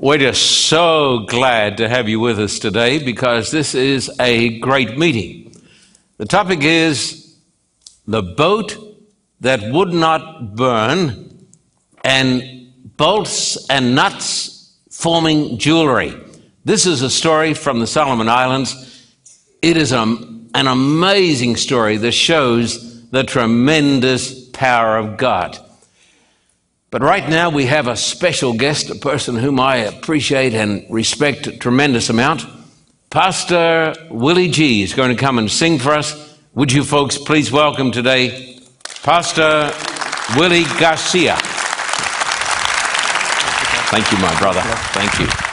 We're just so glad to have you with us today because this is a great meeting. The topic is the boat that would not burn and bolts and nuts forming jewelry. This is a story from the Solomon Islands. It is a, an amazing story that shows the tremendous power of God. But right now we have a special guest, a person whom I appreciate and respect a tremendous amount. Pastor Willie G is going to come and sing for us. Would you folks please welcome today Pastor Willie Garcia. Thank you, my brother. Thank you.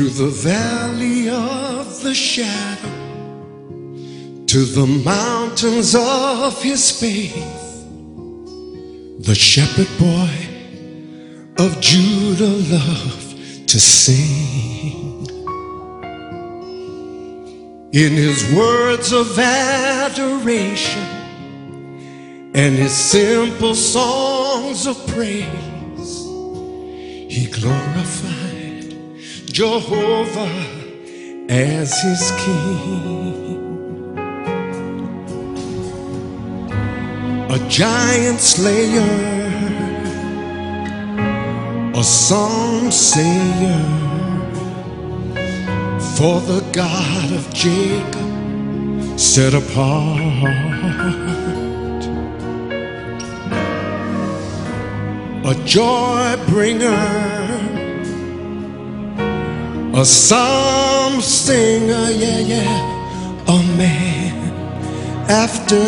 Through the valley of the shadow, to the mountains of his faith, the shepherd boy of Judah loved to sing. In his words of adoration and his simple songs of praise, he glorified Jehovah as his king. A giant slayer, a song sayer, for the God of Jacob set apart. A joy bringer a psalm singer, yeah, yeah, a man. After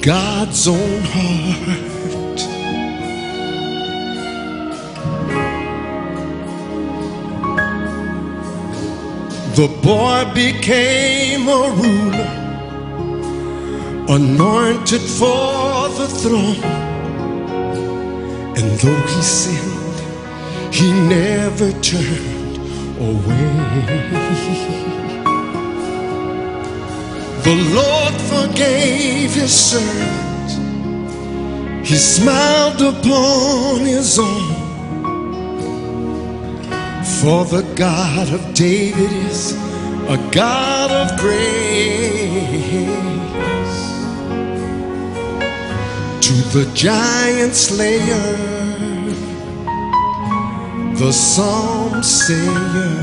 God's own heart. The boy became a ruler, anointed for the throne, and though he sinned, he never turned away. The Lord forgave his servant, he smiled upon his own. For the God of David is a God of grace. To the giant slayer the psalm sayer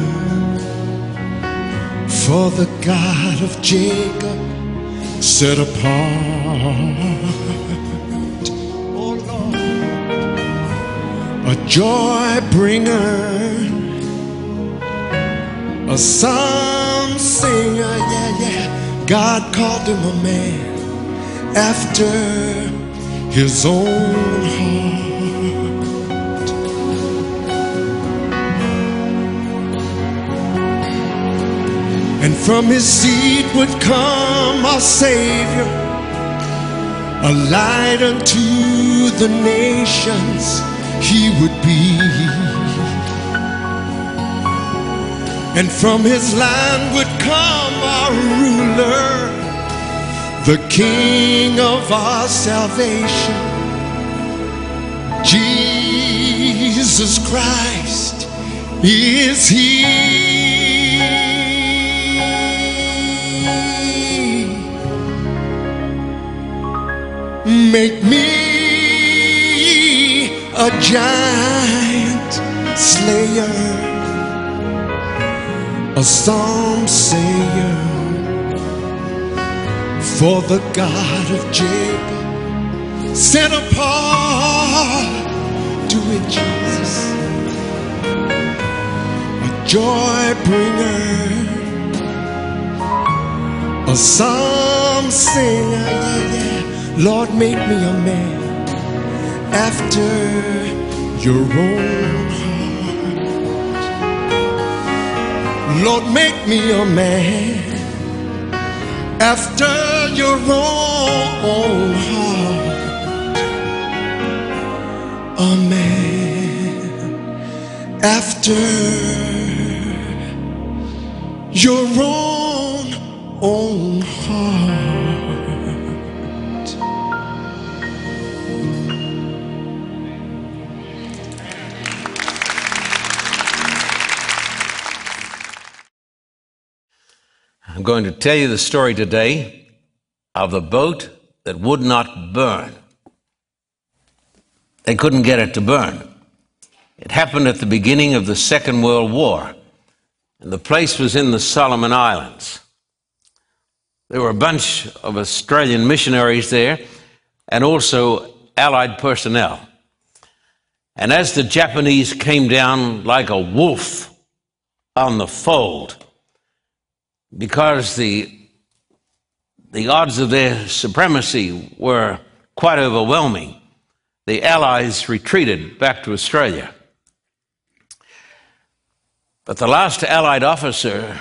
for the God of Jacob set apart. Oh Lord, a joy bringer, a psalm singer, yeah, yeah. God called him a man after his own heart. And from his seed would come our Savior, a light unto the nations he would be. And from his land would come our ruler, the King of our salvation, Jesus Christ is he. Make me a giant slayer, a psalm sayer for the God of Jacob, set apart. Do it, Jesus, a joy bringer, a psalm singer. Yeah, yeah. Lord, make me a man after your own heart. Lord, make me a man after your own heart. A man after your own own heart. I'm going to tell you the story today of the boat that would not burn. They couldn't get it to burn. It happened at the beginning of the Second World War, and the place was in the Solomon Islands. There were a bunch of Australian missionaries there and also Allied personnel. And as the Japanese came down like a wolf on the fold, because the, the odds of their supremacy were quite overwhelming, the Allies retreated back to Australia. But the last Allied officer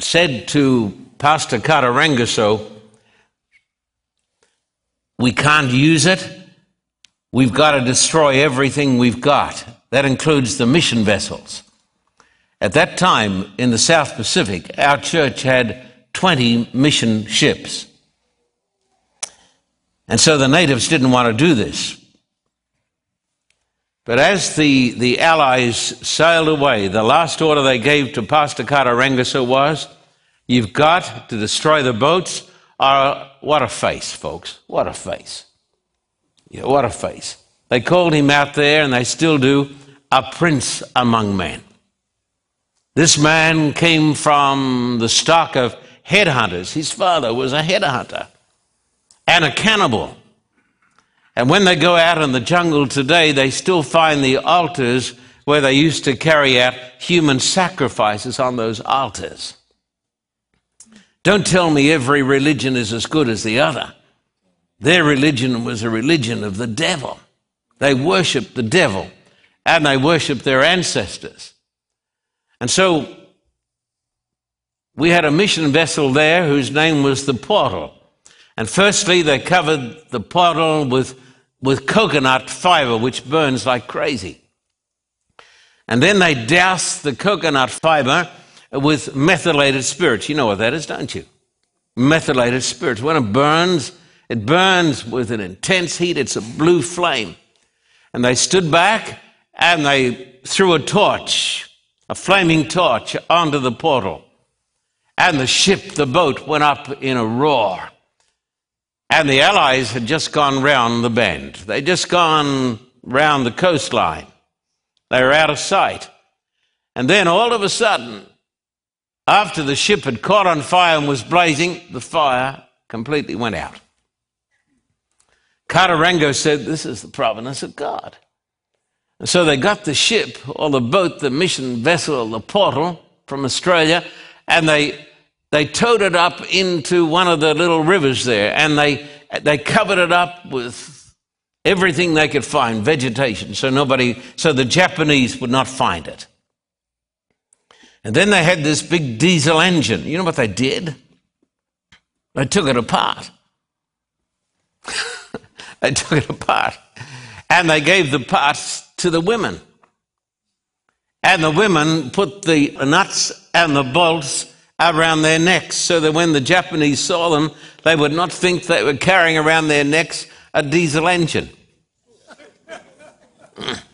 said to Pastor Katarangaso, we can't use it. We've got to destroy everything we've got. That includes the mission vessels. At that time in the South Pacific, our church had 20 mission ships. And so the natives didn't want to do this. But as the, the Allies sailed away, the last order they gave to Pastor Katarangaso was, You've got to destroy the boats. Or, what a face, folks. What a face. Yeah, what a face. They called him out there, and they still do, a prince among men. This man came from the stock of headhunters. His father was a headhunter and a cannibal. And when they go out in the jungle today, they still find the altars where they used to carry out human sacrifices on those altars. Don't tell me every religion is as good as the other. Their religion was a religion of the devil. They worshiped the devil and they worshiped their ancestors. And so we had a mission vessel there whose name was the Portal. And firstly, they covered the portal with, with coconut fiber, which burns like crazy. And then they doused the coconut fiber with methylated spirits. You know what that is, don't you? Methylated spirits. When it burns, it burns with an intense heat. It's a blue flame. And they stood back and they threw a torch, a flaming torch, onto the portal. And the ship, the boat, went up in a roar. And the Allies had just gone round the bend. They'd just gone round the coastline. They were out of sight. And then all of a sudden, after the ship had caught on fire and was blazing, the fire completely went out. Katarango said, This is the providence of God. And so they got the ship or the boat, the mission vessel, the portal from Australia, and they, they towed it up into one of the little rivers there, and they, they covered it up with everything they could find, vegetation, so nobody, so the Japanese would not find it. And then they had this big diesel engine. You know what they did? They took it apart. they took it apart. And they gave the parts to the women. And the women put the nuts and the bolts around their necks so that when the Japanese saw them, they would not think they were carrying around their necks a diesel engine.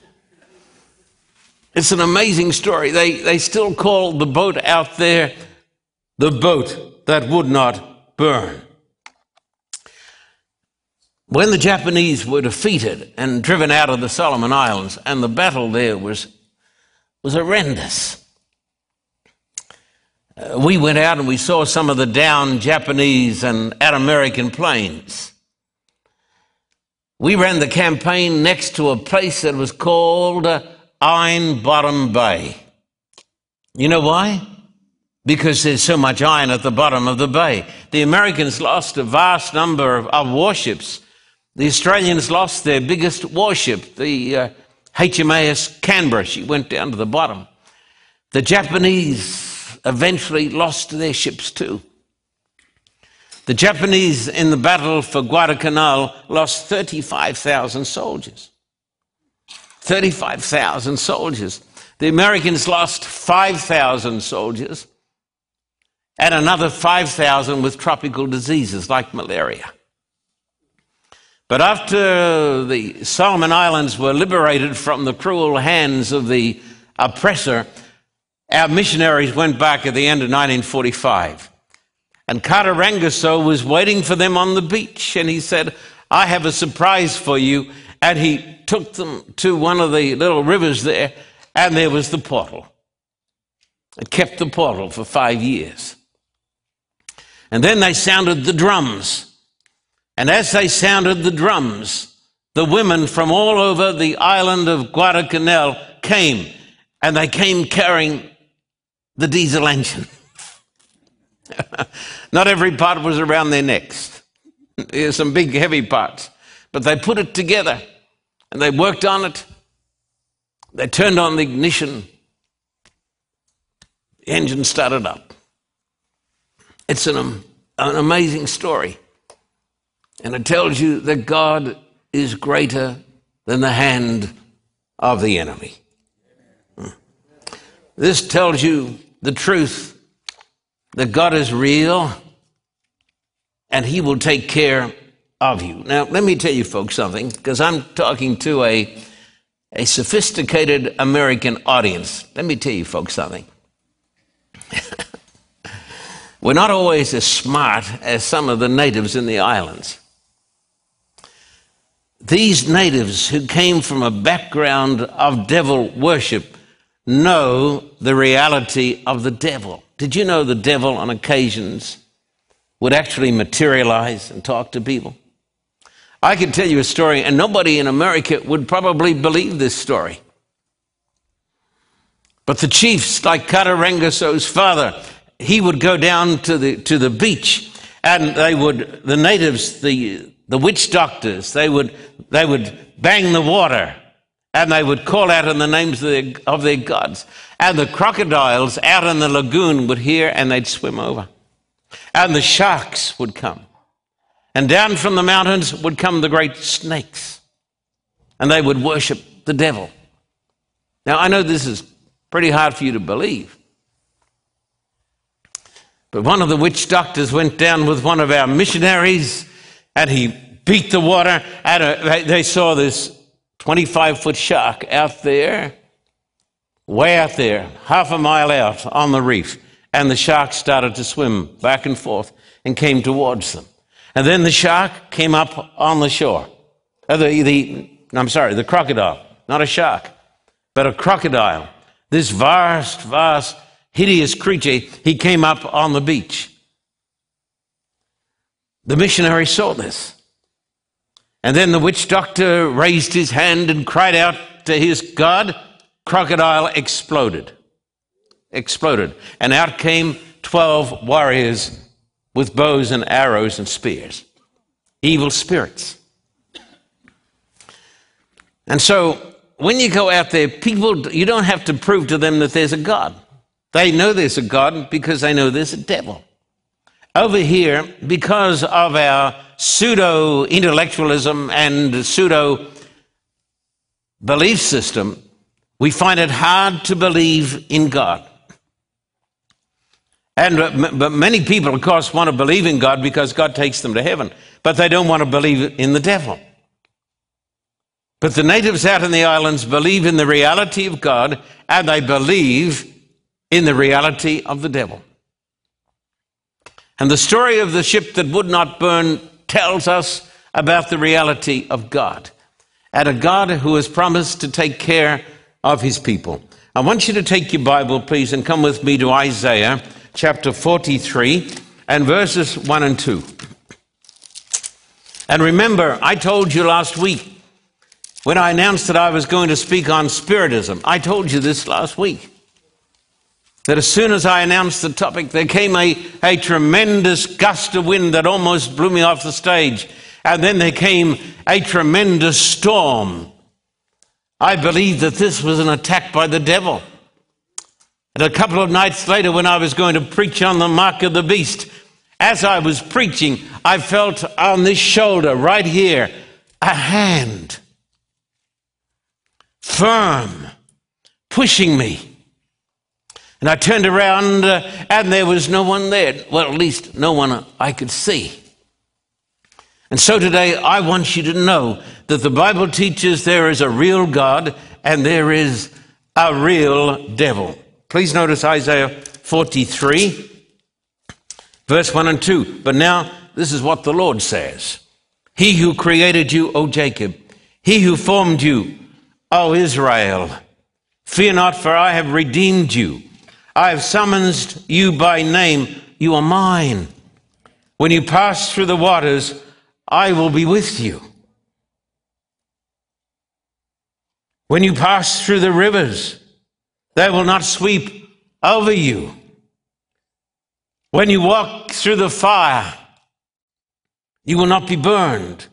It's an amazing story. They, they still call the boat out there the boat that would not burn. When the Japanese were defeated and driven out of the Solomon Islands, and the battle there was, was horrendous. Uh, we went out and we saw some of the downed Japanese and American planes. We ran the campaign next to a place that was called uh, Iron Bottom Bay. You know why? Because there's so much iron at the bottom of the bay. The Americans lost a vast number of, of warships. The Australians lost their biggest warship, the uh, HMAS Canberra, she went down to the bottom. The Japanese eventually lost their ships too. The Japanese in the battle for Guadalcanal lost 35,000 soldiers. 35,000 soldiers. The Americans lost 5,000 soldiers and another 5,000 with tropical diseases like malaria. But after the Solomon Islands were liberated from the cruel hands of the oppressor, our missionaries went back at the end of 1945. And Kata Rangoso was waiting for them on the beach, and he said, I have a surprise for you. And he took them to one of the little rivers there, and there was the portal. It kept the portal for five years. And then they sounded the drums. And as they sounded the drums, the women from all over the island of Guadalcanal came, and they came carrying the diesel engine. Not every part was around their necks. There's some big, heavy parts. But they put it together and they worked on it. They turned on the ignition. The engine started up. It's an, an amazing story. And it tells you that God is greater than the hand of the enemy. This tells you the truth that God is real and He will take care of you. Now, let me tell you folks something, because I'm talking to a, a sophisticated American audience. Let me tell you folks something. We're not always as smart as some of the natives in the islands. These natives who came from a background of devil worship know the reality of the devil. Did you know the devil on occasions would actually materialize and talk to people? I can tell you a story, and nobody in America would probably believe this story. But the chiefs, like Katarangaso's father, he would go down to the, to the beach, and they would, the natives, the, the witch doctors, they would, they would bang the water and they would call out in the names of their, of their, gods. And the crocodiles out in the lagoon would hear and they'd swim over. And the sharks would come. And down from the mountains would come the great snakes. And they would worship the devil. Now, I know this is pretty hard for you to believe. But one of the witch doctors went down with one of our missionaries and he beat the water and uh, they saw this 25 foot shark out there, way out there, half a mile out on the reef. And the shark started to swim back and forth and came towards them. And then the shark came up on the shore. Uh, the, the, I'm sorry, the crocodile, not a shark, but a crocodile. This vast, vast, hideous creature, he came up on the beach. The missionary saw this. And then the witch doctor raised his hand and cried out to his God. Crocodile exploded. Exploded. And out came 12 warriors with bows and arrows and spears. Evil spirits. And so when you go out there, people, you don't have to prove to them that there's a God. They know there's a God because they know there's a devil. Over here, because of our pseudo intellectualism and pseudo belief system, we find it hard to believe in God. And uh, but many people, of course, want to believe in God because God takes them to heaven, but they don't want to believe in the devil. But the natives out in the islands believe in the reality of God and they believe in the reality of the devil. And the story of the ship that would not burn tells us about the reality of God and a God who has promised to take care of his people. I want you to take your Bible, please, and come with me to Isaiah chapter 43 and verses 1 and 2. And remember, I told you last week when I announced that I was going to speak on Spiritism, I told you this last week that as soon as I announced the topic, there came a, a tremendous gust of wind that almost blew me off the stage. And then there came a tremendous storm. I believed that this was an attack by the devil. And a couple of nights later, when I was going to preach on the mark of the beast, as I was preaching, I felt on this shoulder right here a hand, firm, pushing me. And I turned around uh, and there was no one there. Well, at least no one I could see. And so today I want you to know that the Bible teaches there is a real God and there is a real devil. Please notice Isaiah 43, verse 1 and 2. But now this is what the Lord says He who created you, O Jacob, he who formed you, O Israel, fear not, for I have redeemed you. I have summoned you by name. You are mine. When you pass through the waters, I will be with you. When you pass through the rivers, they will not sweep over you. When you walk through the fire, you will not be burned.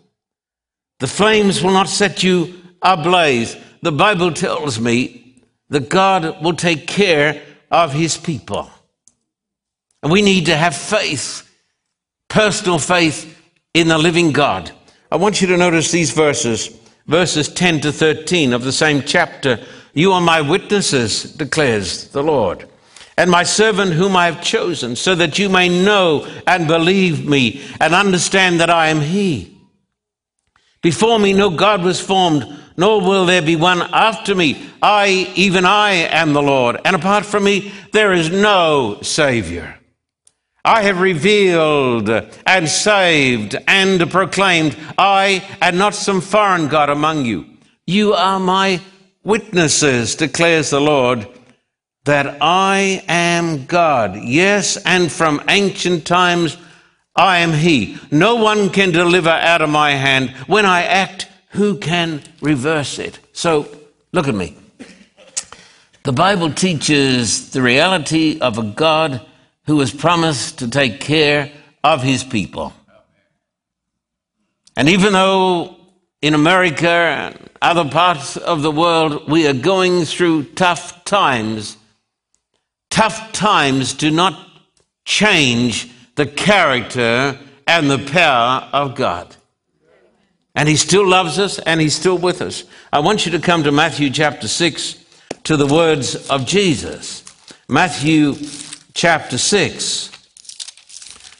The flames will not set you ablaze. The Bible tells me that God will take care of his people. And we need to have faith, personal faith in the living God. I want you to notice these verses, verses 10 to 13 of the same chapter. You are my witnesses, declares the Lord, and my servant whom I have chosen, so that you may know and believe me and understand that I am He. Before me, no God was formed nor will there be one after me. I, even I, am the Lord, and apart from me, there is no Savior. I have revealed and saved and proclaimed, I and not some foreign God among you. You are my witnesses, declares the Lord, that I am God. Yes, and from ancient times I am He. No one can deliver out of my hand. When I act, who can reverse it? So, look at me. The Bible teaches the reality of a God who has promised to take care of his people. And even though in America and other parts of the world we are going through tough times, tough times do not change the character and the power of God. And he still loves us and he's still with us. I want you to come to Matthew chapter 6 to the words of Jesus. Matthew chapter 6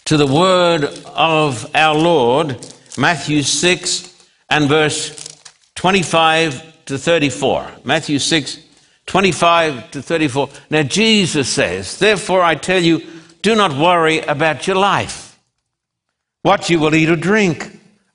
to the word of our Lord. Matthew 6 and verse 25 to 34. Matthew 6, 25 to 34. Now Jesus says, Therefore I tell you, do not worry about your life, what you will eat or drink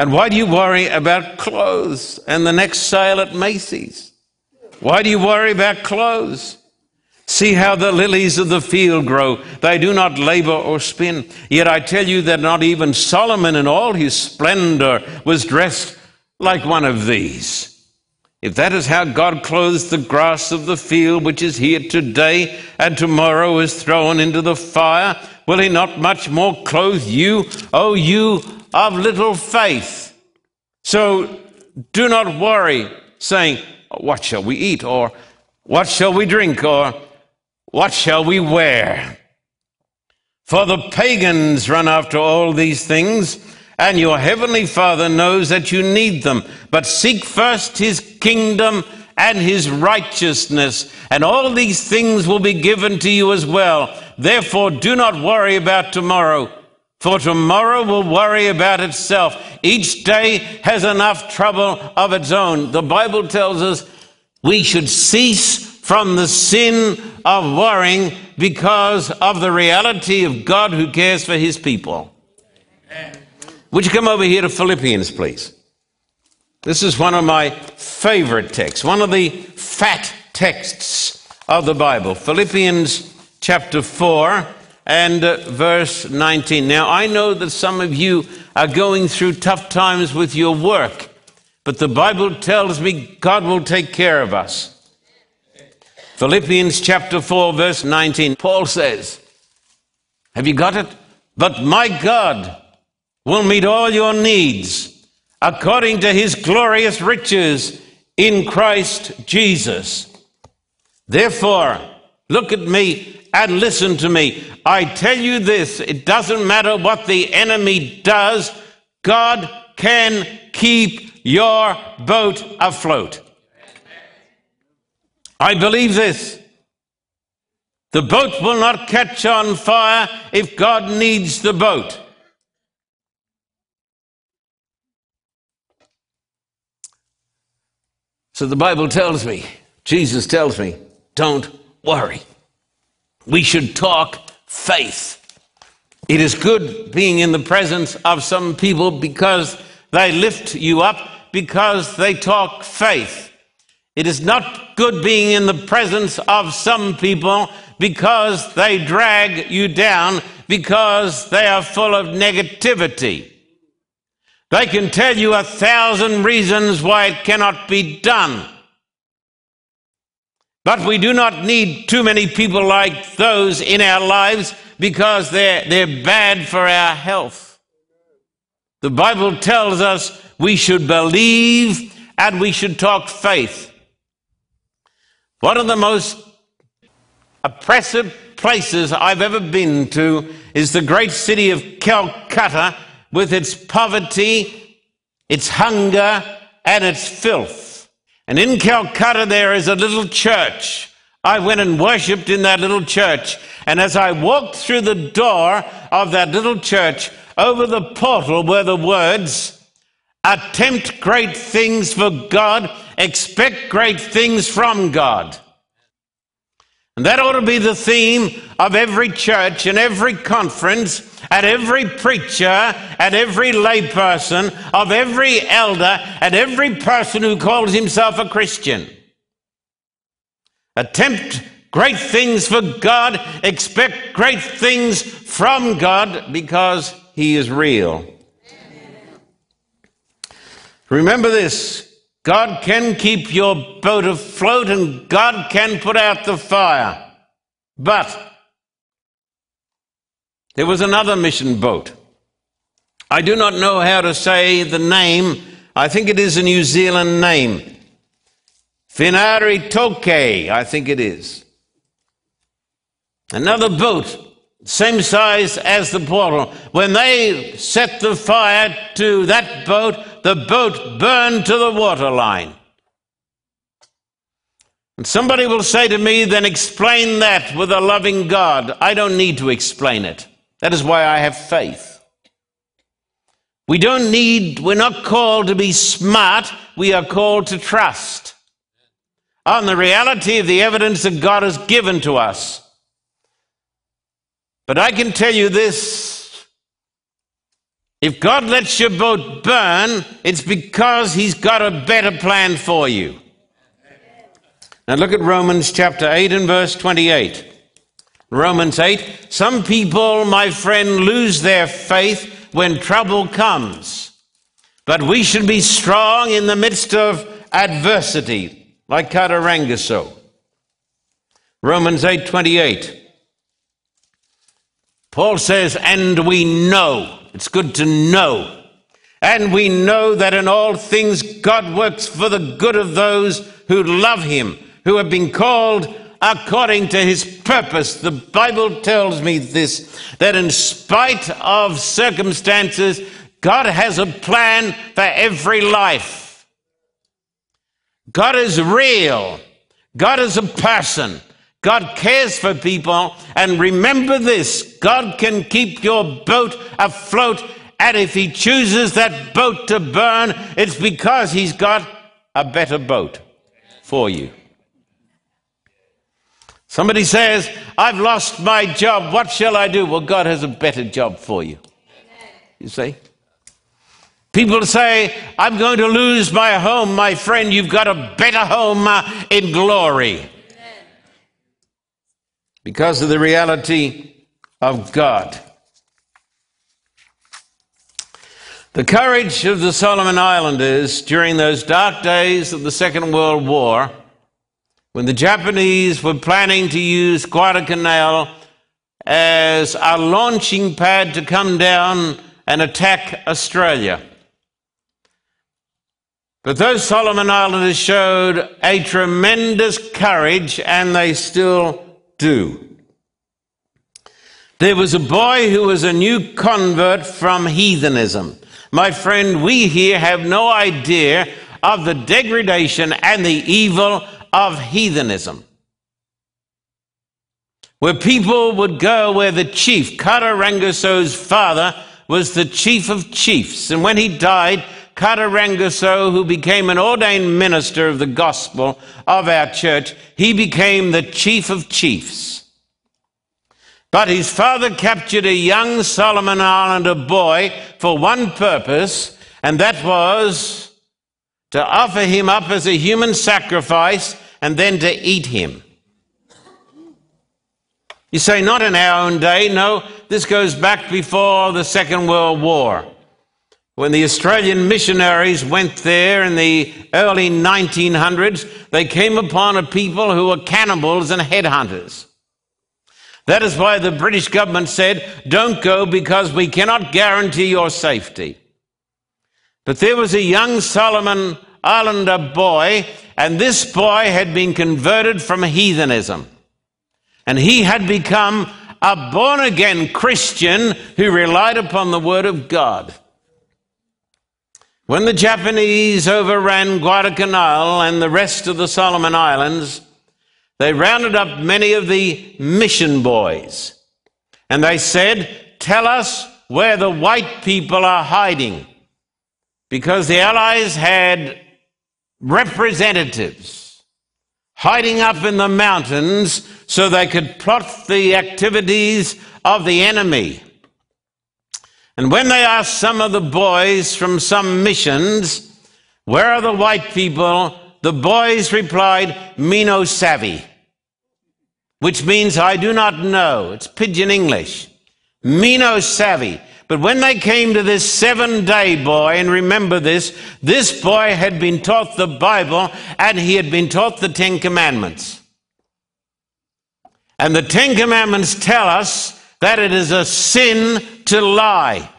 And why do you worry about clothes and the next sale at Macy's? Why do you worry about clothes? See how the lilies of the field grow. They do not labor or spin. Yet I tell you that not even Solomon in all his splendor was dressed like one of these. If that is how God clothes the grass of the field, which is here today and tomorrow is thrown into the fire, will he not much more clothe you, O you of little faith. So do not worry saying, What shall we eat? or What shall we drink? or What shall we wear? For the pagans run after all these things, and your heavenly Father knows that you need them. But seek first his kingdom and his righteousness, and all these things will be given to you as well. Therefore, do not worry about tomorrow for tomorrow will worry about itself. Each day has enough trouble of its own. The Bible tells us we should cease from the sin of worrying because of the reality of God who cares for his people. Would you come over here to Philippians, please? This is one of my favorite texts, one of the fat texts of the Bible Philippians chapter 4 and uh, verse 19. Now, I know that some of you are going through tough times with your work, but the Bible tells me God will take care of us. Philippians chapter 4, verse 19, Paul says, Have you got it? But my God will meet all your needs according to his glorious riches in Christ Jesus. Therefore, look at me and listen to me. I tell you this it doesn't matter what the enemy does, God can keep your boat afloat. I believe this. The boat will not catch on fire if God needs the boat. So the Bible tells me, Jesus tells me, don't worry. We should talk faith. It is good being in the presence of some people because they lift you up, because they talk faith. It is not good being in the presence of some people because they drag you down, because they are full of negativity. They can tell you a thousand reasons why it cannot be done. But we do not need too many people like those in our lives because they're, they're bad for our health. The Bible tells us we should believe and we should talk faith. One of the most oppressive places I've ever been to is the great city of Calcutta with its poverty, its hunger, and its filth. And in Calcutta, there is a little church. I went and worshiped in that little church. And as I walked through the door of that little church, over the portal were the words, Attempt great things for God, expect great things from God. And that ought to be the theme of every church and every conference and every preacher and every layperson, of every elder and every person who calls himself a Christian. Attempt great things for God, expect great things from God because He is real. Remember this God can keep your boat afloat and God can put out the fire. But there was another mission boat. I do not know how to say the name. I think it is a New Zealand name. Finari Toke, I think it is. Another boat, same size as the portal. When they set the fire to that boat, the boat burned to the waterline. And somebody will say to me, then explain that with a loving God. I don't need to explain it. That is why I have faith. We don't need, we're not called to be smart, we are called to trust on the reality of the evidence that God has given to us. But I can tell you this if God lets your boat burn, it's because He's got a better plan for you. Now look at Romans chapter 8 and verse 28. Romans 8 Some people, my friend, lose their faith when trouble comes. But we should be strong in the midst of adversity, like Katarangaso. Romans 8 28. Paul says, and we know. It's good to know. And we know that in all things God works for the good of those who love him, who have been called according to his purpose. The Bible tells me this that in spite of circumstances, God has a plan for every life. God is real. God is a person. God cares for people. And remember this God can keep your boat afloat. And if He chooses that boat to burn, it's because He's got a better boat for you. Somebody says, I've lost my job. What shall I do? Well, God has a better job for you. You see? People say, I'm going to lose my home. My friend, you've got a better home uh, in glory. because of the reality of God. The courage of the Solomon Islanders during those dark days of the Second World War, when the Japanese were planning to use Guadalcanal as a launching pad to come down and attack Australia. But those Solomon Islanders showed a tremendous courage, and they still do. There was a boy who was a new convert from heathenism. My friend, we here have no idea of the degradation and the evil of heathenism. Where people would go where the chief, Katarangaso's father, was the chief of chiefs. And when he died, Katarangaso, who became an ordained minister of the gospel of our church, he became the chief of chiefs. But his father captured a young Solomon Islander boy for one purpose, and that was to offer him up as a human sacrifice and then to eat him. You say, not in our own day. No, this goes back before the Second World War. When the Australian missionaries went there in the early 1900s, they came upon a people who were cannibals and headhunters. That is why the British government said, don't go because we cannot guarantee your safety. But there was a young Solomon Islander boy, and this boy had been converted from heathenism. And he had become a born again Christian who relied upon the Word of God. When the Japanese overran Guadalcanal and the rest of the Solomon Islands, they rounded up many of the mission boys and they said, Tell us where the white people are hiding. Because the Allies had representatives hiding up in the mountains so they could plot the activities of the enemy. And when they asked some of the boys from some missions, Where are the white people? the boys replied, Me no savvy, which means I do not know. It's pidgin English. Me no savvy. But when they came to this seven day boy, and remember this, this boy had been taught the Bible and he had been taught the Ten Commandments. And the Ten Commandments tell us that it is a sin to lie.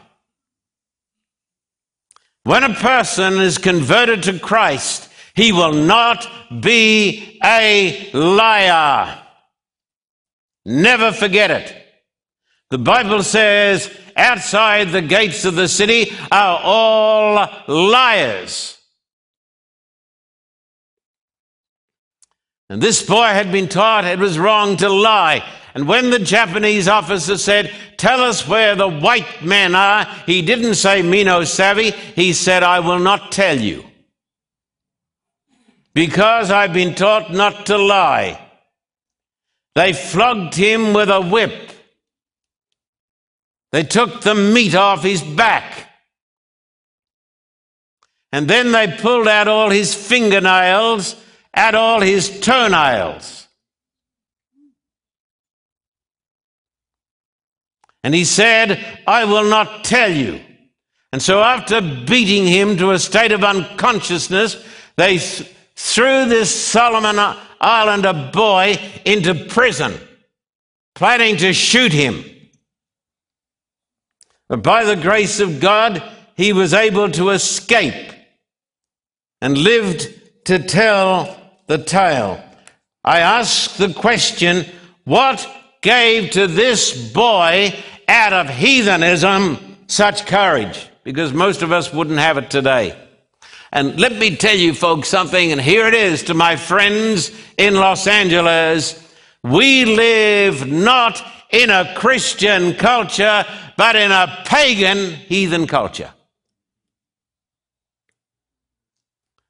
When a person is converted to Christ, he will not be a liar. Never forget it. The Bible says outside the gates of the city are all liars. And this boy had been taught it was wrong to lie. And when the Japanese officer said, Tell us where the white men are, he didn't say, Me no savvy. He said, I will not tell you. Because I've been taught not to lie. They flogged him with a whip. They took the meat off his back. And then they pulled out all his fingernails, out all his toenails. And he said, I will not tell you. And so after beating him to a state of unconsciousness, they th- threw this Solomon Islander boy into prison, planning to shoot him. But by the grace of God, he was able to escape and lived to tell the tale. I ask the question, what gave to this boy out of heathenism such courage because most of us wouldn't have it today. And let me tell you folks something, and here it is to my friends in Los Angeles. We live not in a Christian culture, but in a pagan heathen culture.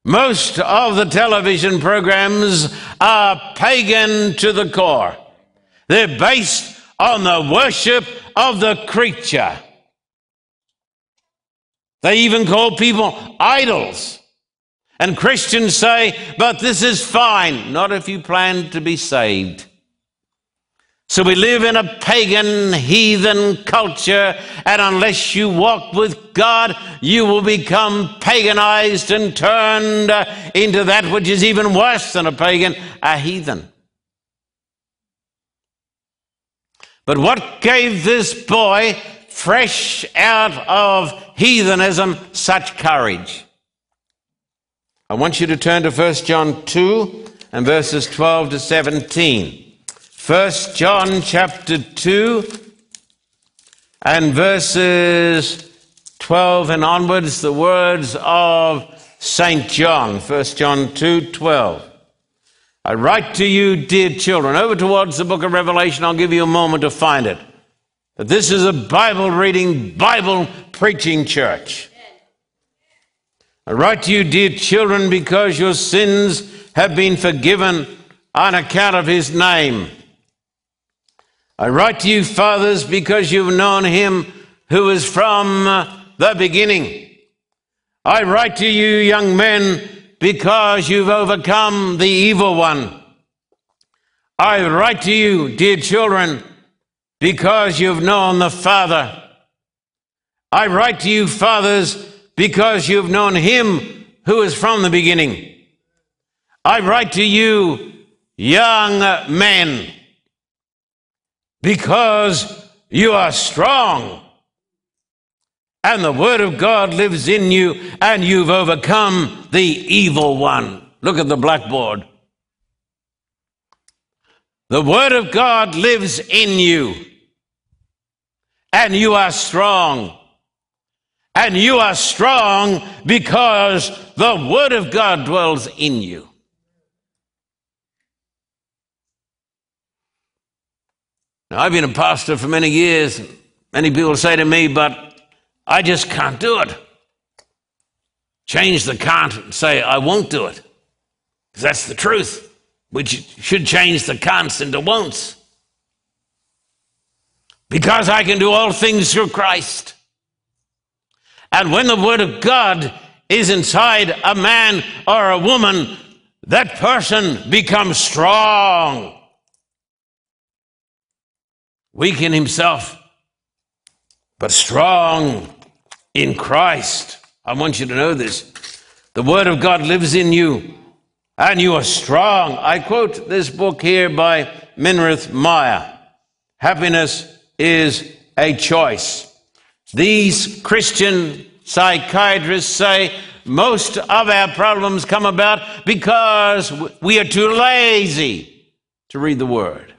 Most of the television programs are pagan to the core. They're based on the worship of the creature. They even call people idols. And Christians say, but this is fine, not if you plan to be saved. So we live in a pagan, heathen culture, and unless you walk with God, you will become paganized and turned uh, into that which is even worse than a pagan, a heathen. But what gave this boy, fresh out of heathenism, such courage? I want you to turn to 1 John 2 and verses 12 to 17. 1 John chapter 2 and verses 12 and onwards, the words of St. John, 1 John 2 12. I write to you, dear children, over towards the book of Revelation, I'll give you a moment to find it. But this is a Bible reading, Bible preaching church. I write to you, dear children, because your sins have been forgiven on account of his name. I write to you, fathers, because you've known him who is from the beginning. I write to you, young men, because you've overcome the evil one. I write to you, dear children, because you've known the Father. I write to you, fathers, because you've known him who is from the beginning. I write to you, young men because you are strong. And the Word of God lives in you, and you've overcome the evil one. Look at the blackboard. The Word of God lives in you, and you are strong. And you are strong because the Word of God dwells in you. Now, I've been a pastor for many years. Many people say to me, but I just can't do it. Change the can't and say, I won't do it. Because that's the truth. We should change the can'ts into won'ts. Because I can do all things through Christ. And when the Word of God is inside a man or a woman, that person becomes strong weak in himself, but strong in Christ. I want you to know this. The Word of God lives in you, and you are strong. I quote this book here by Minirth Meier Happiness is a choice. These Christian psychiatrists say most of our problems come about because we are too lazy to read the Word.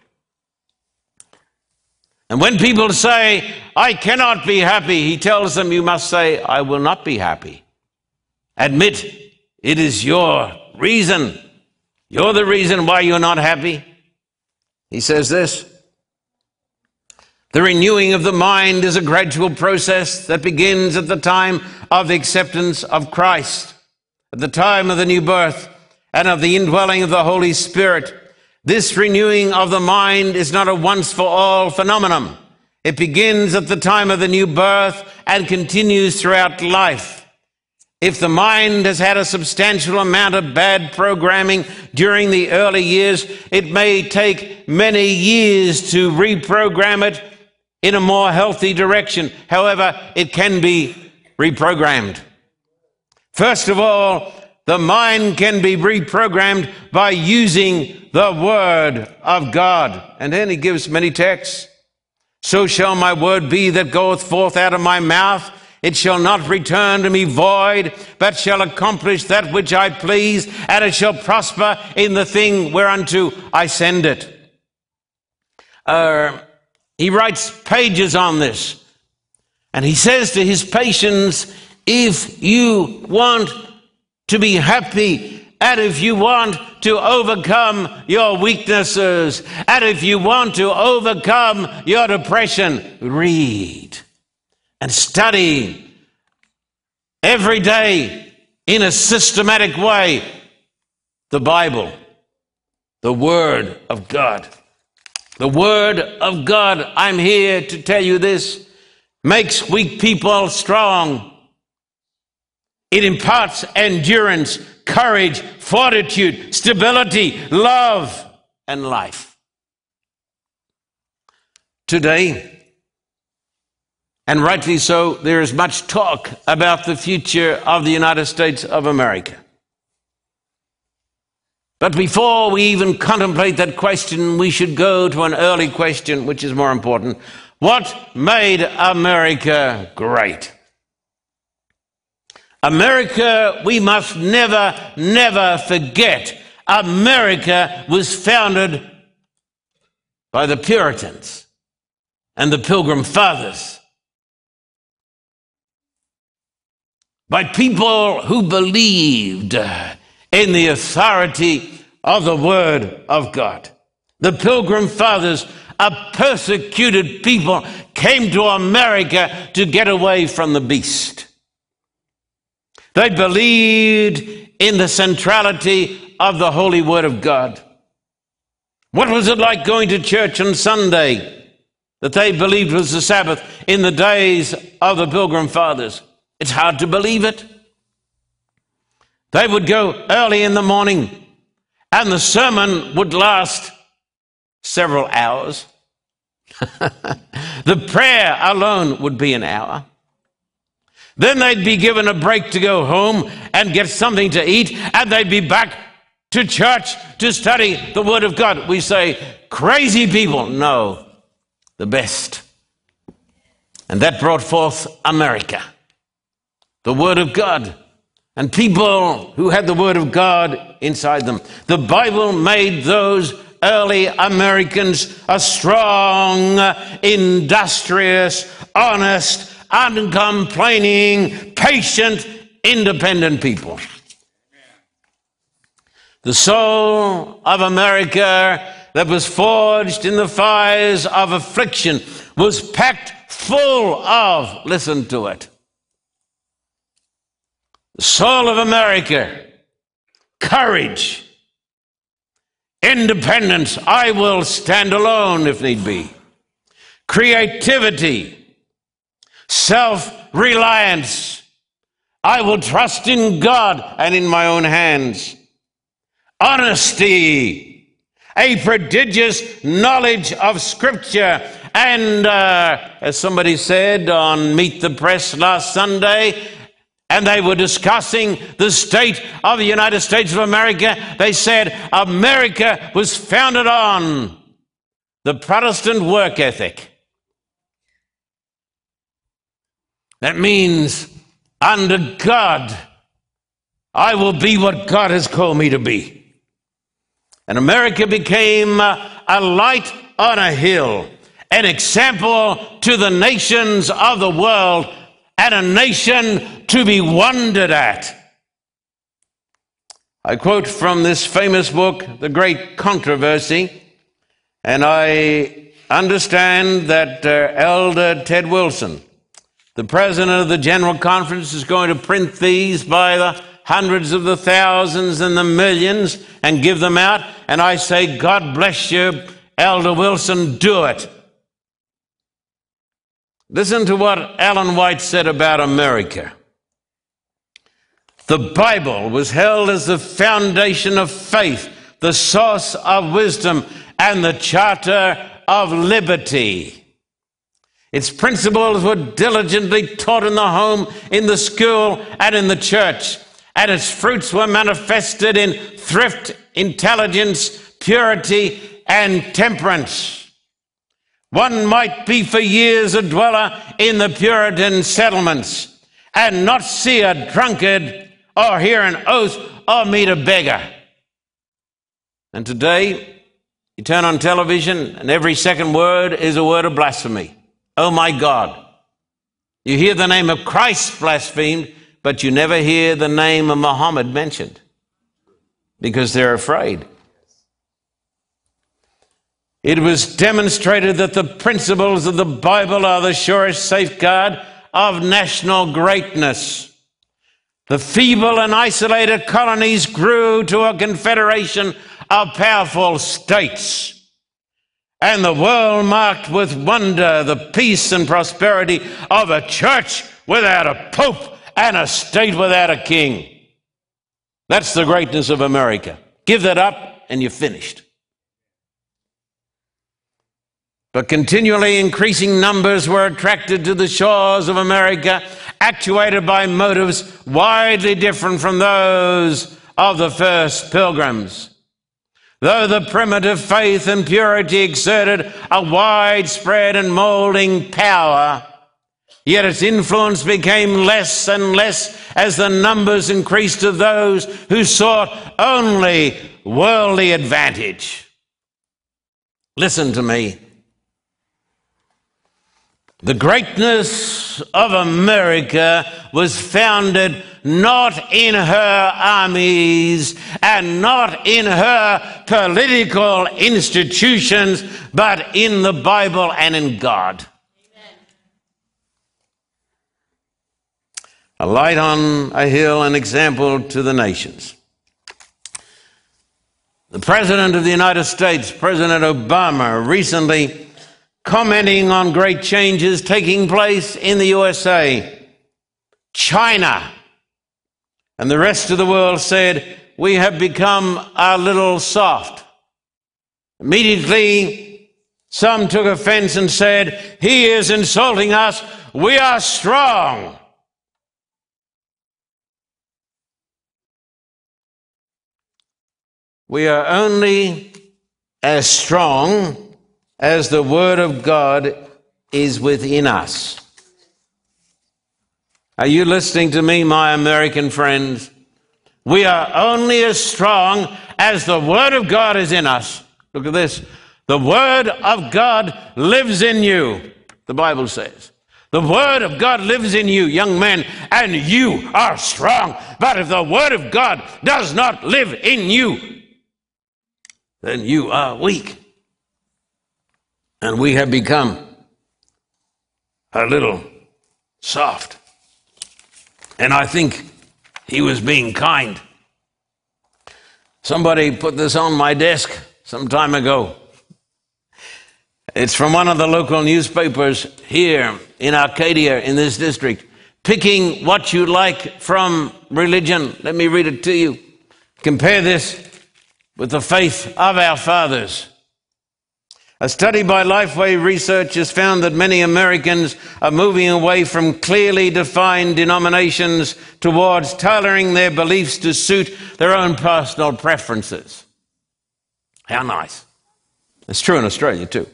And when people say, I cannot be happy, he tells them, You must say, I will not be happy. Admit it is your reason. You're the reason why you're not happy. He says this The renewing of the mind is a gradual process that begins at the time of acceptance of Christ, at the time of the new birth, and of the indwelling of the Holy Spirit this renewing of the mind is not a once for all phenomenon. It begins at the time of the new birth and continues throughout life. If the mind has had a substantial amount of bad programming during the early years, it may take many years to reprogram it in a more healthy direction. However, it can be reprogrammed. First of all, the mind can be reprogrammed by using the Word of God. And then he gives many texts. So shall my word be that goeth forth out of my mouth. It shall not return to me void, but shall accomplish that which I please, and it shall prosper in the thing whereunto I send it. Uh, he writes pages on this. And he says to his patients, if you want to be happy. And if you want to overcome your weaknesses, and if you want to overcome your depression, read and study every day in a systematic way the Bible, the Word of God. The Word of God, I'm here to tell you this, makes weak people strong. It imparts endurance, courage, fortitude, stability, love, and life. Today, and rightly so, there is much talk about the future of the United States of America. But before we even contemplate that question, we should go to an early question, which is more important. What made America great? America, we must never, never forget, America was founded by the Puritans and the Pilgrim Fathers. By people who believed in the authority of the Word of God. The Pilgrim Fathers, a persecuted people, came to America to get away from the beast. They believed in the centrality of the Holy Word of God. What was it like going to church on Sunday that they believed was the Sabbath in the days of the Pilgrim Fathers? It's hard to believe it. They would go early in the morning and the sermon would last several hours. the prayer alone would be an hour. Then they'd be given a break to go home and get something to eat, and they'd be back to church to study the Word of God. We say, crazy people. No, the best. And that brought forth America, the Word of God, and people who had the Word of God inside them. The Bible made those early Americans a strong, industrious, honest, uncomplaining, patient, independent people. The soul of America that was forged in the fires of affliction was packed full of, listen to it, the soul of America, courage, independence, I will stand alone if need be, creativity, self reliance. I will trust in God and in my own hands. Honesty, a prodigious knowledge of Scripture. And uh, as somebody said on Meet the Press last Sunday, and they were discussing the state of the United States of America, they said America was founded on the Protestant work ethic. That means under God, I will be what God has called me to be. And America became a light on a hill, an example to the nations of the world, and a nation to be wondered at. I quote from this famous book, The Great Controversy, and I understand that uh, Elder Ted Wilson the president of the General Conference is going to print these by the hundreds of the thousands and the millions and give them out. And I say, God bless you, Elder Wilson, do it. Listen to what Ellen White said about America. The Bible was held as the foundation of faith, the source of wisdom, and the charter of liberty. Its principles were diligently taught in the home, in the school, and in the church. And its fruits were manifested in thrift, intelligence, purity, and temperance. One might be for years a dweller in the Puritan settlements and not see a drunkard or hear an oath or meet a beggar. And today, you turn on television and every second word is a word of blasphemy. Oh my God. You hear the name of Christ blasphemed, but you never hear the name of Muhammad mentioned because they're afraid. It was demonstrated that the principles of the Bible are the surest safeguard of national greatness. The feeble and isolated colonies grew to a confederation of powerful states and the world marked with wonder the peace and prosperity of a church without a pope and a state without a king. That's the greatness of America. Give that up and you're finished. But continually increasing numbers were attracted to the shores of America, actuated by motives widely different from those of the first pilgrims. Though the primitive faith and purity exerted a widespread and molding power, yet its influence became less and less as the numbers increased of those who sought only worldly advantage. Listen to me. The greatness of America was founded not in her armies and not in her political institutions, but in the Bible and in God. A light on a hill, an example to the nations. The President of the United States, President Obama, recently commenting on great changes taking place in the USA, China, and the rest of the world said, We have become a little soft. Immediately, some took offense and said, He is insulting us. We are strong. We are only as strong as the Word of God is within us. Are you listening to me, my American friends? We are only as strong as the Word of God is in us. Look at this. The Word of God lives in you, the Bible says. The Word of God lives in you, young men, and you are strong. But if the Word of God does not live in you, then you are weak. And we have become a little soft. And I think he was being kind. Somebody put this on my desk some time ago. It's from one of the local newspapers here in Arcadia, in this district, picking what you like from religion. Let me read it to you. Compare this with the faith of our fathers. A study by Lifeway Research has found that many Americans are moving away from clearly defined denominations towards tailoring their beliefs to suit their own personal preferences. How nice. It's true in Australia too.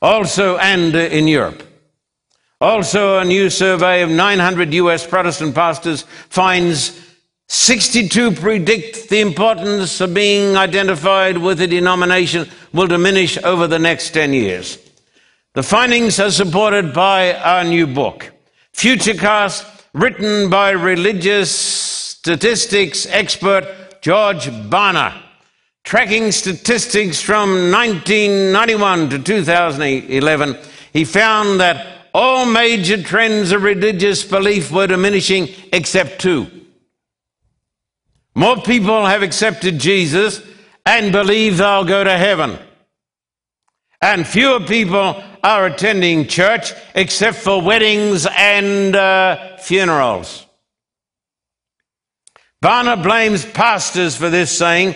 Also, and in Europe. Also, a new survey of 900 US Protestant pastors finds 62 predict the importance of being identified with a denomination will diminish over the next 10 years. The findings are supported by our new book, Futurecast, written by religious statistics expert George Barna. Tracking statistics from 1991 to 2011, he found that all major trends of religious belief were diminishing except two. More people have accepted Jesus and believe they'll go to heaven. And fewer people are attending church except for weddings and uh, funerals. Barna blames pastors for this, saying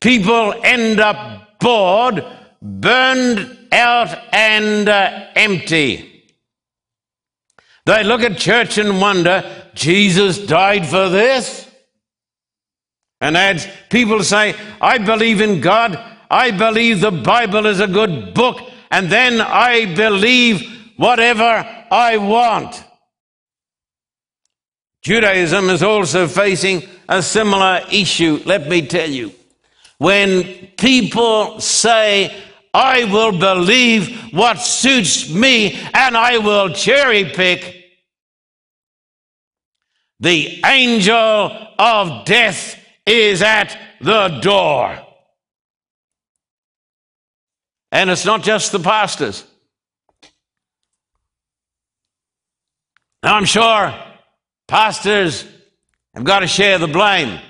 people end up bored, burned out, and uh, empty. They look at church and wonder, Jesus died for this? And adds, people say, I believe in God, I believe the Bible is a good book, and then I believe whatever I want. Judaism is also facing a similar issue, let me tell you. When people say, I will believe what suits me and I will cherry pick, the angel of death is at the door. And it's not just the pastors. Now, I'm sure pastors have got to share the blame.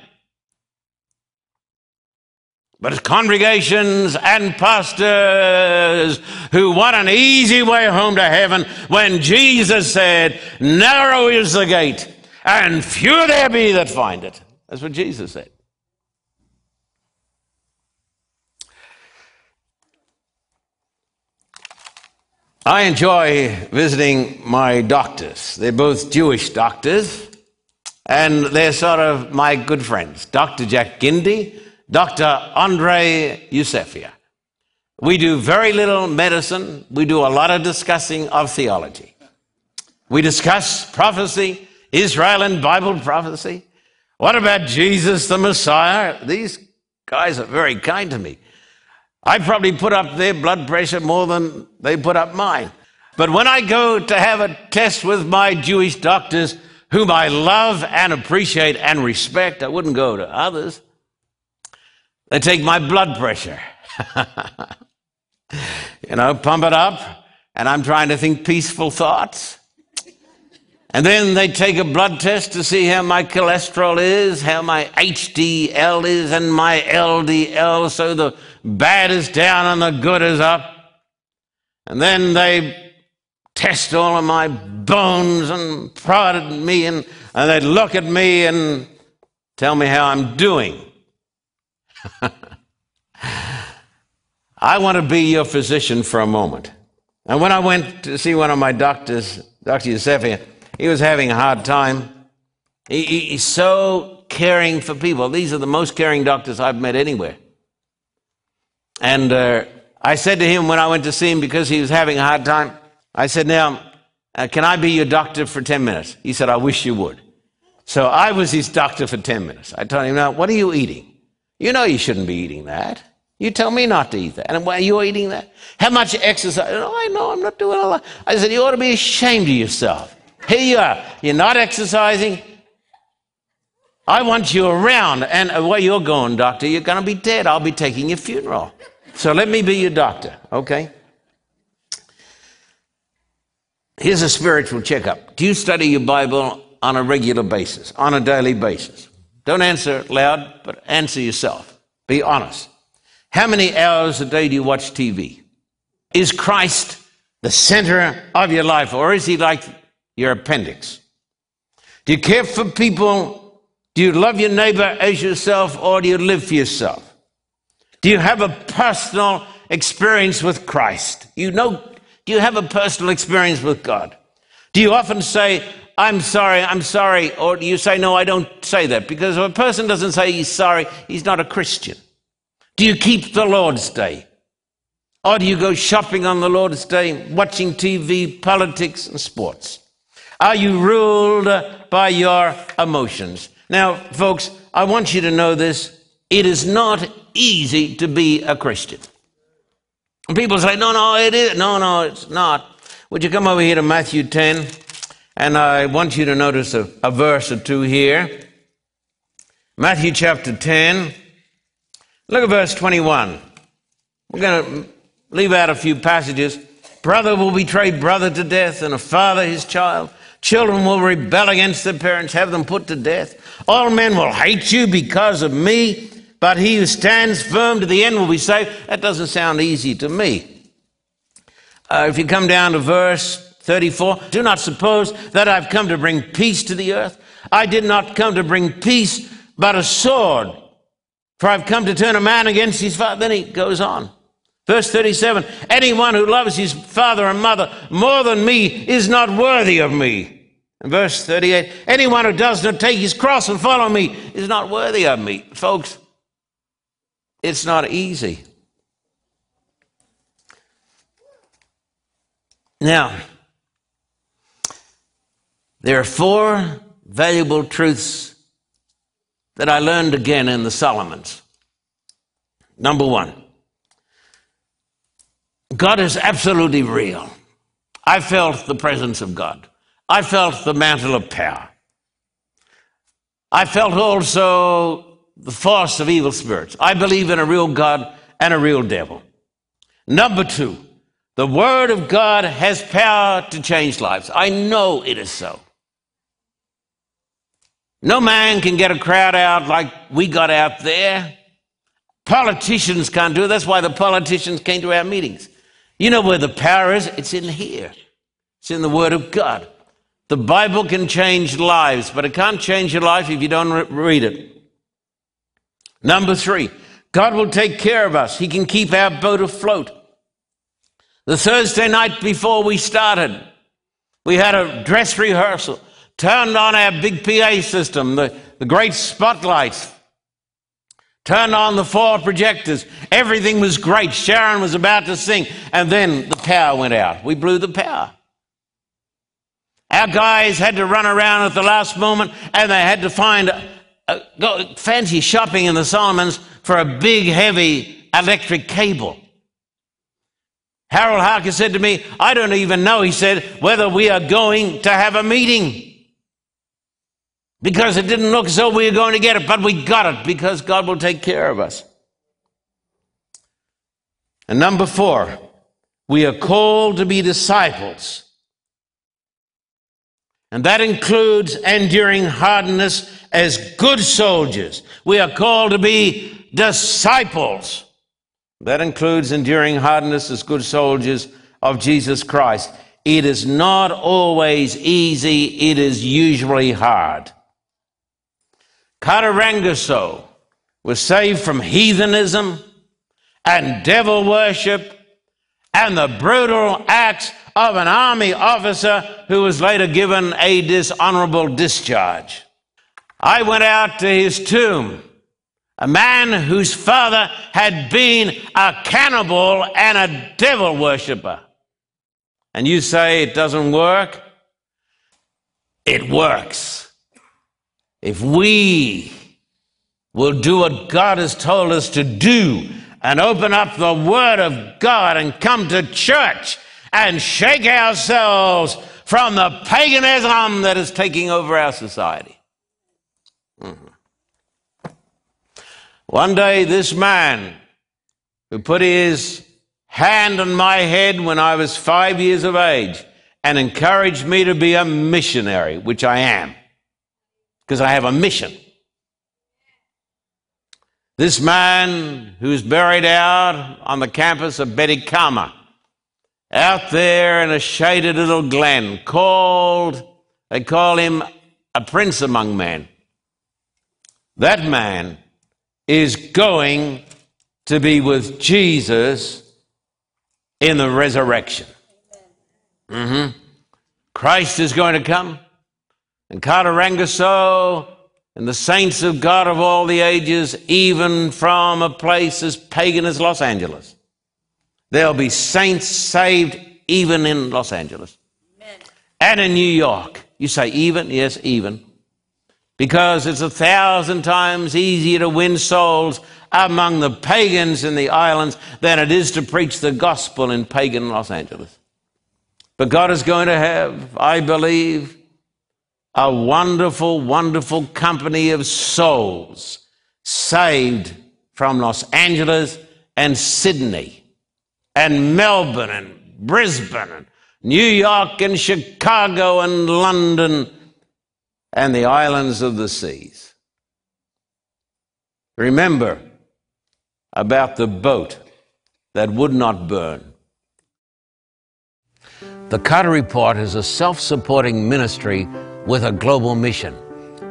But it's congregations and pastors who want an easy way home to heaven when Jesus said, Narrow is the gate, and few there be that find it. That's what Jesus said. I enjoy visiting my doctors. They're both Jewish doctors, and they're sort of my good friends. Dr. Jack Gindi, Dr. Andre Yusefia. We do very little medicine. We do a lot of discussing of theology. We discuss prophecy, Israel and Bible prophecy. What about Jesus the Messiah? These guys are very kind to me. I probably put up their blood pressure more than they put up mine. But when I go to have a test with my Jewish doctors, whom I love and appreciate and respect, I wouldn't go to others. They take my blood pressure. you know, pump it up, and I'm trying to think peaceful thoughts. And then they take a blood test to see how my cholesterol is, how my HDL is, and my LDL, so the bad is down and the good is up. And then they test all of my bones and prod at me, and, and they'd look at me and tell me how I'm doing. I want to be your physician for a moment. And when I went to see one of my doctors, Dr. Yusefia, he was having a hard time. He, he, he's so caring for people. These are the most caring doctors I've met anywhere. And uh, I said to him when I went to see him because he was having a hard time, I said, Now, uh, can I be your doctor for 10 minutes? He said, I wish you would. So I was his doctor for 10 minutes. I told him, Now, what are you eating? You know you shouldn't be eating that. You tell me not to eat that. And why are you eating that? How much exercise? Oh, I know, I'm not doing a lot. I said, You ought to be ashamed of yourself. Here you are. You're not exercising. I want you around. And where you're going, doctor, you're going to be dead. I'll be taking your funeral. So let me be your doctor, okay? Here's a spiritual checkup. Do you study your Bible on a regular basis, on a daily basis? Don't answer loud, but answer yourself. Be honest. How many hours a day do you watch TV? Is Christ the center of your life, or is he like your appendix? Do you care for people? Do you love your neighbor as yourself, or do you live for yourself? Do you have a personal experience with Christ? You know, do you have a personal experience with God? Do you often say, I'm sorry, I'm sorry, or do you say, no, I don't say that? Because if a person doesn't say he's sorry, he's not a Christian. Do you keep the Lord's Day? Or do you go shopping on the Lord's Day, watching TV, politics, and sports? Are you ruled by your emotions? Now, folks, I want you to know this. It is not easy to be a Christian. People say, no, no, it is. No, no, it's not. Would you come over here to Matthew 10? And I want you to notice a, a verse or two here. Matthew chapter 10. Look at verse 21. We're going to leave out a few passages. Brother will betray brother to death, and a father his child. Children will rebel against their parents, have them put to death. All men will hate you because of me, but he who stands firm to the end will be saved. That doesn't sound easy to me. Uh, if you come down to verse 34, do not suppose that I've come to bring peace to the earth. I did not come to bring peace, but a sword. For I've come to turn a man against his father. Then he goes on. Verse 37 Anyone who loves his father and mother more than me is not worthy of me. And verse 38 Anyone who does not take his cross and follow me is not worthy of me. Folks, it's not easy. Now, there are four valuable truths that I learned again in the Solomons. Number one, God is absolutely real. I felt the presence of God. I felt the mantle of power. I felt also the force of evil spirits. I believe in a real God and a real devil. Number two, the Word of God has power to change lives. I know it is so. No man can get a crowd out like we got out there. Politicians can't do it. That's why the politicians came to our meetings. You know where the power is? It's in here. It's in the Word of God. The Bible can change lives, but it can't change your life if you don't re- read it. Number three, God will take care of us. He can keep our boat afloat. The Thursday night before we started, we had a dress rehearsal, turned on our big PA system, the, the great spotlights, turned on the four projectors. Everything was great. Sharon was about to sing, and then the power went out. We blew the power. Our guys had to run around at the last moment, and they had to find a, a, fancy shopping in the Solomons for a big, heavy electric cable. Harold Harker said to me, I don't even know, he said, whether we are going to have a meeting. Because it didn't look as though we were going to get it, but we got it because God will take care of us. And number four, we are called to be disciples. And that includes enduring hardness as good soldiers. We are called to be disciples. That includes enduring hardness as good soldiers of Jesus Christ. It is not always easy, it is usually hard. Katarangaso was saved from heathenism and devil worship and the brutal acts of an army officer who was later given a dishonorable discharge. I went out to his tomb a man whose father had been a cannibal and a devil worshiper. And you say it doesn't work? It works. If we will do what God has told us to do and open up the Word of God and come to church and shake ourselves from the paganism that is taking over our society. Mm-hmm. One day, this man who put his hand on my head when I was five years of age and encouraged me to be a missionary, which I am, because I have a mission. This man who's buried out on the campus of Betikama, out there in a shaded little glen, called, they call him a prince among men. That man is going to be with Jesus in the resurrection. Mm-hmm. Christ is going to come, and Katarangaso and the saints of God of all the ages, even from a place as pagan as Los Angeles. There'll be saints saved even in Los Angeles Amen. and in New York. You say even? Yes, even because it's a thousand times easier to win souls among the pagans in the islands than it is to preach the gospel in pagan Los Angeles. But God is going to have, I believe, a wonderful, wonderful company of souls saved from Los Angeles and Sydney and Melbourne and Brisbane and New York and Chicago and London and the islands of the seas. Remember about the boat that would not burn. The Carter Report is a self supporting ministry with a global mission.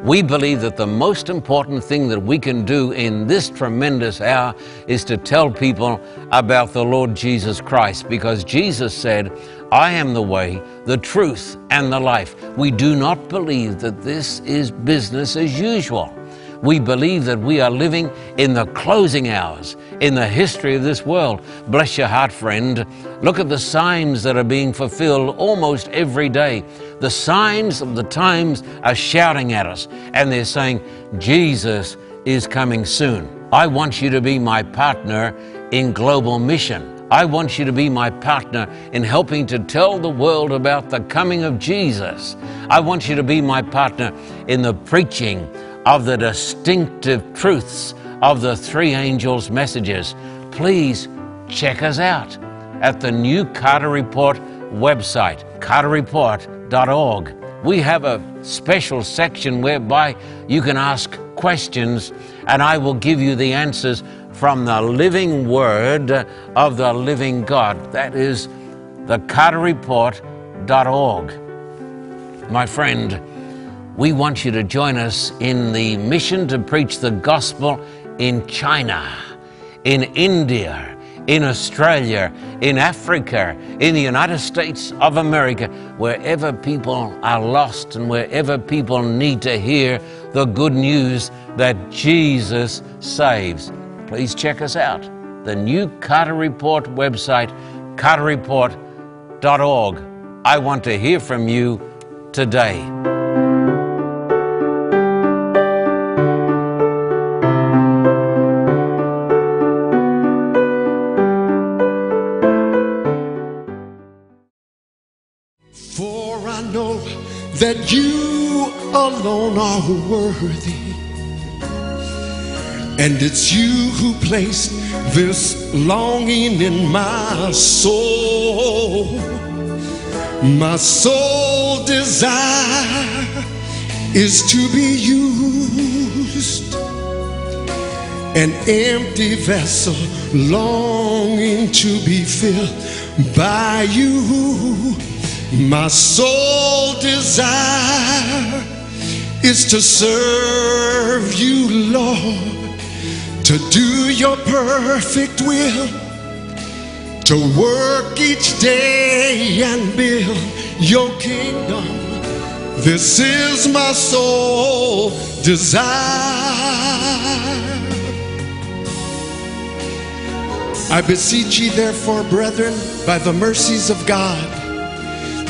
We believe that the most important thing that we can do in this tremendous hour is to tell people about the Lord Jesus Christ because Jesus said, I am the way, the truth, and the life. We do not believe that this is business as usual. We believe that we are living in the closing hours in the history of this world. Bless your heart, friend. Look at the signs that are being fulfilled almost every day. The signs of the times are shouting at us, and they're saying, Jesus is coming soon. I want you to be my partner in global mission. I want you to be my partner in helping to tell the world about the coming of Jesus. I want you to be my partner in the preaching of the distinctive truths of the three angels' messages. Please check us out at the new Carter Report website, carterreport.org. We have a special section whereby you can ask questions and I will give you the answers from the living word of the living God. That is the carterreport.org. My friend, we want you to join us in the mission to preach the gospel in China, in India, in Australia, in Africa, in the United States of America, wherever people are lost and wherever people need to hear the good news that Jesus saves. Please check us out. The new Carter Report website, carterreport.org. I want to hear from you today. That you alone are worthy. And it's you who placed this longing in my soul. My sole desire is to be used. An empty vessel longing to be filled by you. My sole desire is to serve you, Lord, to do your perfect will, to work each day and build your kingdom. This is my sole desire. I beseech ye, therefore, brethren, by the mercies of God,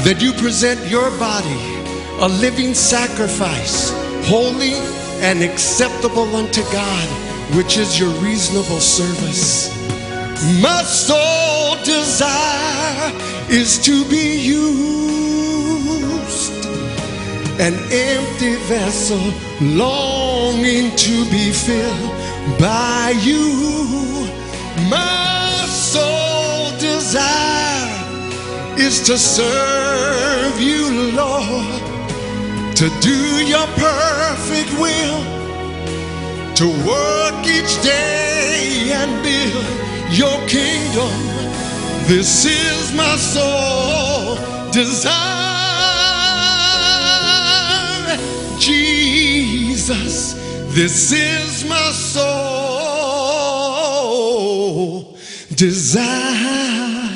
that you present your body a living sacrifice, holy and acceptable unto God, which is your reasonable service. My sole desire is to be used, an empty vessel longing to be filled by you. My sole desire is to serve you, Lord, to do your perfect will, to work each day and build your kingdom. This is my sole desire, Jesus. This is my sole desire.